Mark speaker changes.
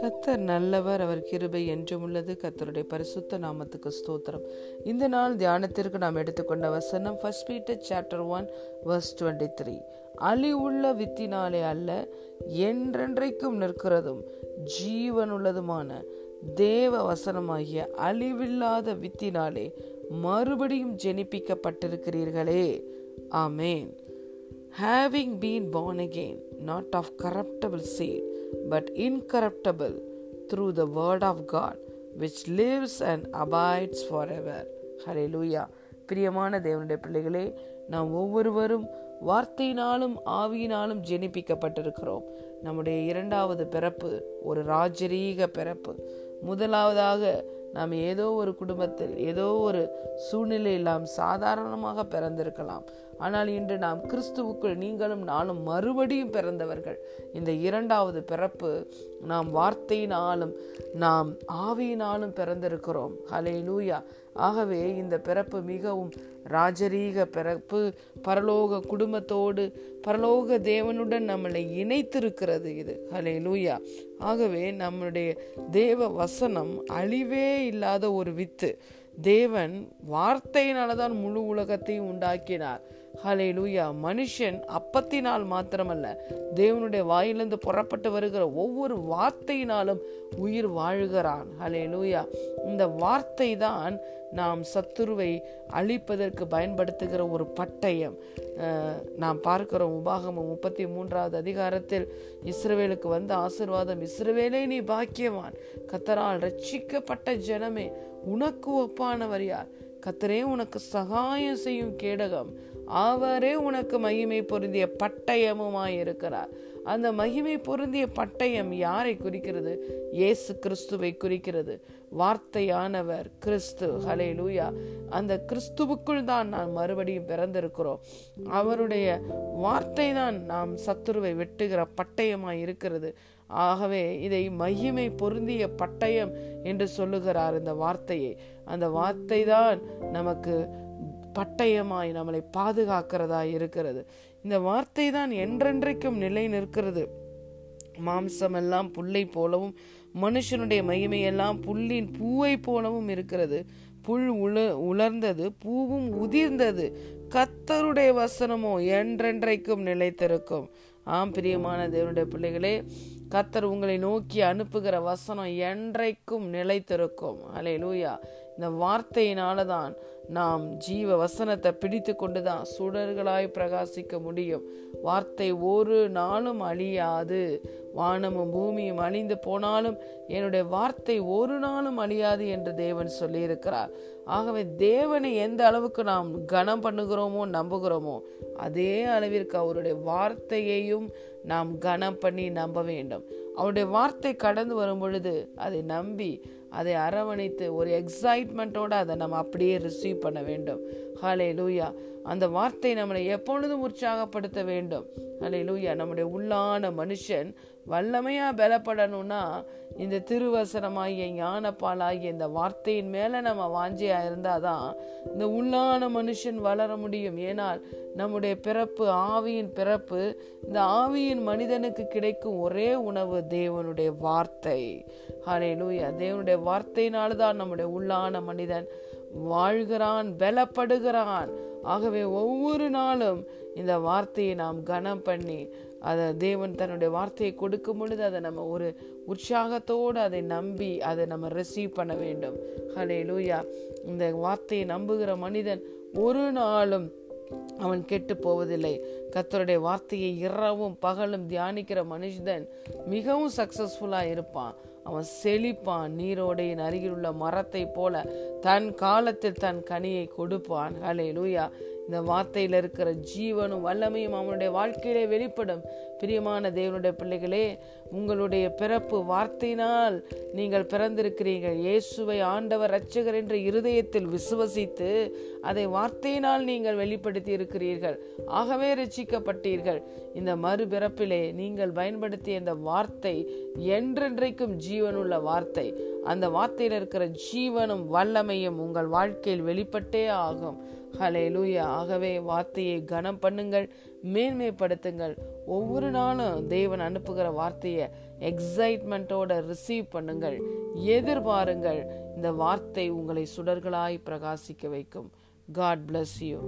Speaker 1: கத்தர் நல்லவர் அவர் கிருபை என்றும் உள்ளது. கத்தருடைய பரிசுத்த நாமத்துக்கு ஸ்தோத்திரம். இந்த நாள் தியானத்திற்கு நாம் எடுத்துக்கொண்ட வசனம் first Peter chapter one verse twenty three அழிவுள்ள வித்தினாலே அல்ல என்றென்றைக்கும் நிற்கிறதும் ஜீவனுள்ளதுமான தேவ வசனமாகிய அழிவில்லாத வித்தினாலே மறுபடியும் ஜெனிப்பிக்கப்பட்டிருக்கிறீர்களே. ஆமேன். Having been born again, not of corruptible seed, but incorruptible, through the word of God, which lives and abides forever. லூயா பிரியமான தேவனுடைய பிள்ளைகளே நாம் ஒவ்வொருவரும் வார்த்தையினாலும் ஆவியினாலும் ஜெனிப்பிக்கப்பட்டிருக்கிறோம். நம்முடைய இரண்டாவது பிறப்பு ஒரு ராஜரீக பிறப்பு. முதலாவதாக நாம் ஏதோ ஒரு குடும்பத்தில் ஏதோ ஒரு சூழ்நிலையில் நாம் சாதாரணமாக பிறந்திருக்கலாம். ஆனால் இன்று நாம் கிறிஸ்துவுக்குள் நீங்களும் நானும் மறுபடியும் பிறந்தவர்கள். இந்த இரண்டாவது பிறப்பு நாம் வார்த்தையினாலும் நாம் ஆவியினாலும் பிறந்திருக்கிறோம். ஹலே லூயா ஆகவே இந்த பிறப்பு மிகவும் ராஜரீக பிறப்பு. பரலோக குடும்பத்தோடு பரலோக தேவனுடன் நம்மளை இணைத்திருக்கிறது இது. ஹலே லூயா ஆகவே நம்முடைய தேவ வசனம் அழிவே இல்லாத ஒரு வித்து. தேவன் வார்த்தையினாலதான் முழு உலகத்தையும் உண்டாக்கினார். ஹலே லூயா மனுஷன் அப்பத்தினால் மாத்திரமல்ல தேவனுடைய வாயிலிருந்து புறப்பட்டு வருகிற ஒவ்வொரு வார்த்தையினாலும் உயிர் வாழ்கிறான். ஹலே லூயா இந்த வார்த்தை தான் நாம் சத்துருவை அழிப்பதற்கு பயன்படுத்துகிற ஒரு பட்டயம். நாம் பார்க்கிறோம் உபாகமம் முப்பத்தி மூன்றாவது அதிகாரத்தில் இஸ்ரவேலுக்கு வந்த ஆசிர்வாதம் இஸ்ரவேலே நீ பாக்கியவான். கத்தரால் ரட்சிக்கப்பட்ட ஜனமே உனக்கு ஒப்பானவர் யார்? கத்தரே உனக்கு சகாயம் செய்யும் கேடகம். அவரே உனக்கு மகிமை பொருந்திய பட்டயமுமாய் இருக்கிறார். அந்த மகிமை பொருந்திய பட்டயம் யாரை குறிக்கிறது? இயேசு கிறிஸ்துவை குறிக்கிறது. வார்த்தையானவர் கிறிஸ்து. ஹலே லூயா அந்த கிறிஸ்துவுக்குள் தான் நாம் மறுபடியும் பிறந்திருக்கிறோம். அவருடைய வார்த்தை தான் நாம் சத்துருவை வெட்டுகிற பட்டயமாய் இருக்கிறது. ஆகவே இதை மகிமை பொருந்திய பட்டயம் என்று சொல்லுகிறார் இந்த வார்த்தையை. அந்த வார்த்தை தான் நமக்கு பட்டயமாய் நம்மளை பாதுகாக்கிறதா இருக்கிறது. இந்த வார்த்தை தான் என்றென்றைக்கும் நிலை நிற்கிறது. மாம்சம் எல்லாம் புல்லை போலவும் மனுஷனுடைய மகிமையெல்லாம் புல்லின் பூவை போலவும் இருக்கிறது. புல் உல உலர்ந்தது பூவும் உதிர்ந்தது. கத்தருடைய வசனமோ என்றென்றைக்கும் நிலைத்திருக்கும். ஆம் பிரியமான தேவனுடைய பிள்ளைகளே கத்தர் உங்களை நோக்கி அனுப்புகிற வசனம் என்றைக்கும் நிலைத்திருக்கும். அலே லூயா இந்த வார்த்தையினால தான் நாம் ஜீவ வசனத்தை பிடித்து கொண்டுதான் சுடர்களாய் பிரகாசிக்க முடியும். வார்த்தை ஒரு நாளும் அழியாது. வானமும் பூமியும் அழிந்து போனாலும் என்னுடைய வார்த்தை ஒரு நாளும் அழியாது என்று தேவன் சொல்லியிருக்கிறார். ஆகவே தேவனை எந்த அளவுக்கு நாம் கனம் பண்ணுகிறோமோ நம்புகிறோமோ அதே அளவிற்கு அவருடைய வார்த்தையையும் நாம் கனம் பண்ணி நம்ப வேண்டும். அவருடைய வார்த்தை கடந்து வரும் பொழுது அதை நம்பி அதை அரவணைத்து ஒரு எக்ஸைட்மெண்ட்டோட அதை நம்ம அப்படியே ரிசீவ் பண்ண வேண்டும். ஹலே லூயா அந்த வார்த்தை நம்மளை எப்பொழுதும் உற்சாகப்படுத்த வேண்டும். ஹலே லூயா நம்முடைய உள்ளான மனுஷன் வல்லமையாக பலப்படணும்னா இந்த திருவசனமாகிய ஞானப்பாலாகிய இந்த வார்த்தையின் மேலே நம்ம வாஞ்சேயா இருந்தால் தான் இந்த உள்ளான மனுஷன் வளர முடியும். ஏனால் நம்முடைய பிறப்பு ஆவியின் பிறப்பு இந்த ஆவியின் மனிதனுக்கு கிடைக்கும் ஒரே உணவு தேவனுடைய வார்த்தை. ஹலே லூயா தேவனுடைய வார்த்தையினால்தான் நம்முடைய உள்ளான மனிதன் வாழ்கிறான் பலப்படுகிறான் ஆகவே ஒவ்வொரு நாளும் இந்த வார்த்தையை நாம் கனம் பண்ணி அதை தேவன் தன்னுடைய வார்த்தையை கொடுக்கும் பொழுது அதை நம்ம ஒரு உற்சாகத்தோடு அதை நம்பி அதை நம்ம ரிசீவ் பண்ண வேண்டும். ஹலே லூயா இந்த வார்த்தையை நம்புகிற மனிதன் ஒரு நாளும் அவன் கெட்டு போவதில்லை கத்தருடைய வார்த்தையை இரவும் பகலும் தியானிக்கிற மனுஷன் மிகவும் சக்சஸ்ஃபுல்லா இருப்பான். அவன் செழிப்பான். நீரோடையின் அருகில் உள்ள மரத்தை போல தன் காலத்தில் தன் கனியை கொடுப்பான். ஹலே லூயா இந்த வார்த்தையில் இருக்கிற ஜீவனும் வல்லமையும் அவனுடைய வாழ்க்கையிலே வெளிப்படும். பிரியமான தேவனுடைய பிள்ளைகளே உங்களுடைய பிறப்பு வார்த்தையினால் நீங்கள் பிறந்திருக்கிறீர்கள். இயேசுவை ஆண்டவர் ரட்சகர் என்ற இருதயத்தில் விசுவசித்து அதை வார்த்தையினால் நீங்கள் வெளிப்படுத்தி இருக்கிறீர்கள் ஆகவே ரட்சிக்கப்பட்டீர்கள் இந்த மறுபிறப்பிலே நீங்கள் பயன்படுத்திய இந்த வார்த்தை என்றென்றைக்கும் ஜீவனுள்ள வார்த்தை. அந்த வார்த்தையில் இருக்கிற ஜீவனும் வல்லமையும் உங்கள் வாழ்க்கையில் வெளிப்பட்டே ஆகும். ஹலேலூயா ஆகவே வார்த்தையை கனம் பண்ணுங்கள் மேன்மைப்படுத்துங்கள். ஒவ்வொரு நாளும் தேவன் அனுப்புகிற வார்த்தையை எக்ஸைட்மெண்ட்டோட ரிசீவ் பண்ணுங்கள். எதிர்பாருங்கள். இந்த வார்த்தை உங்களை சுடர்களாய் பிரகாசிக்க வைக்கும். God bless you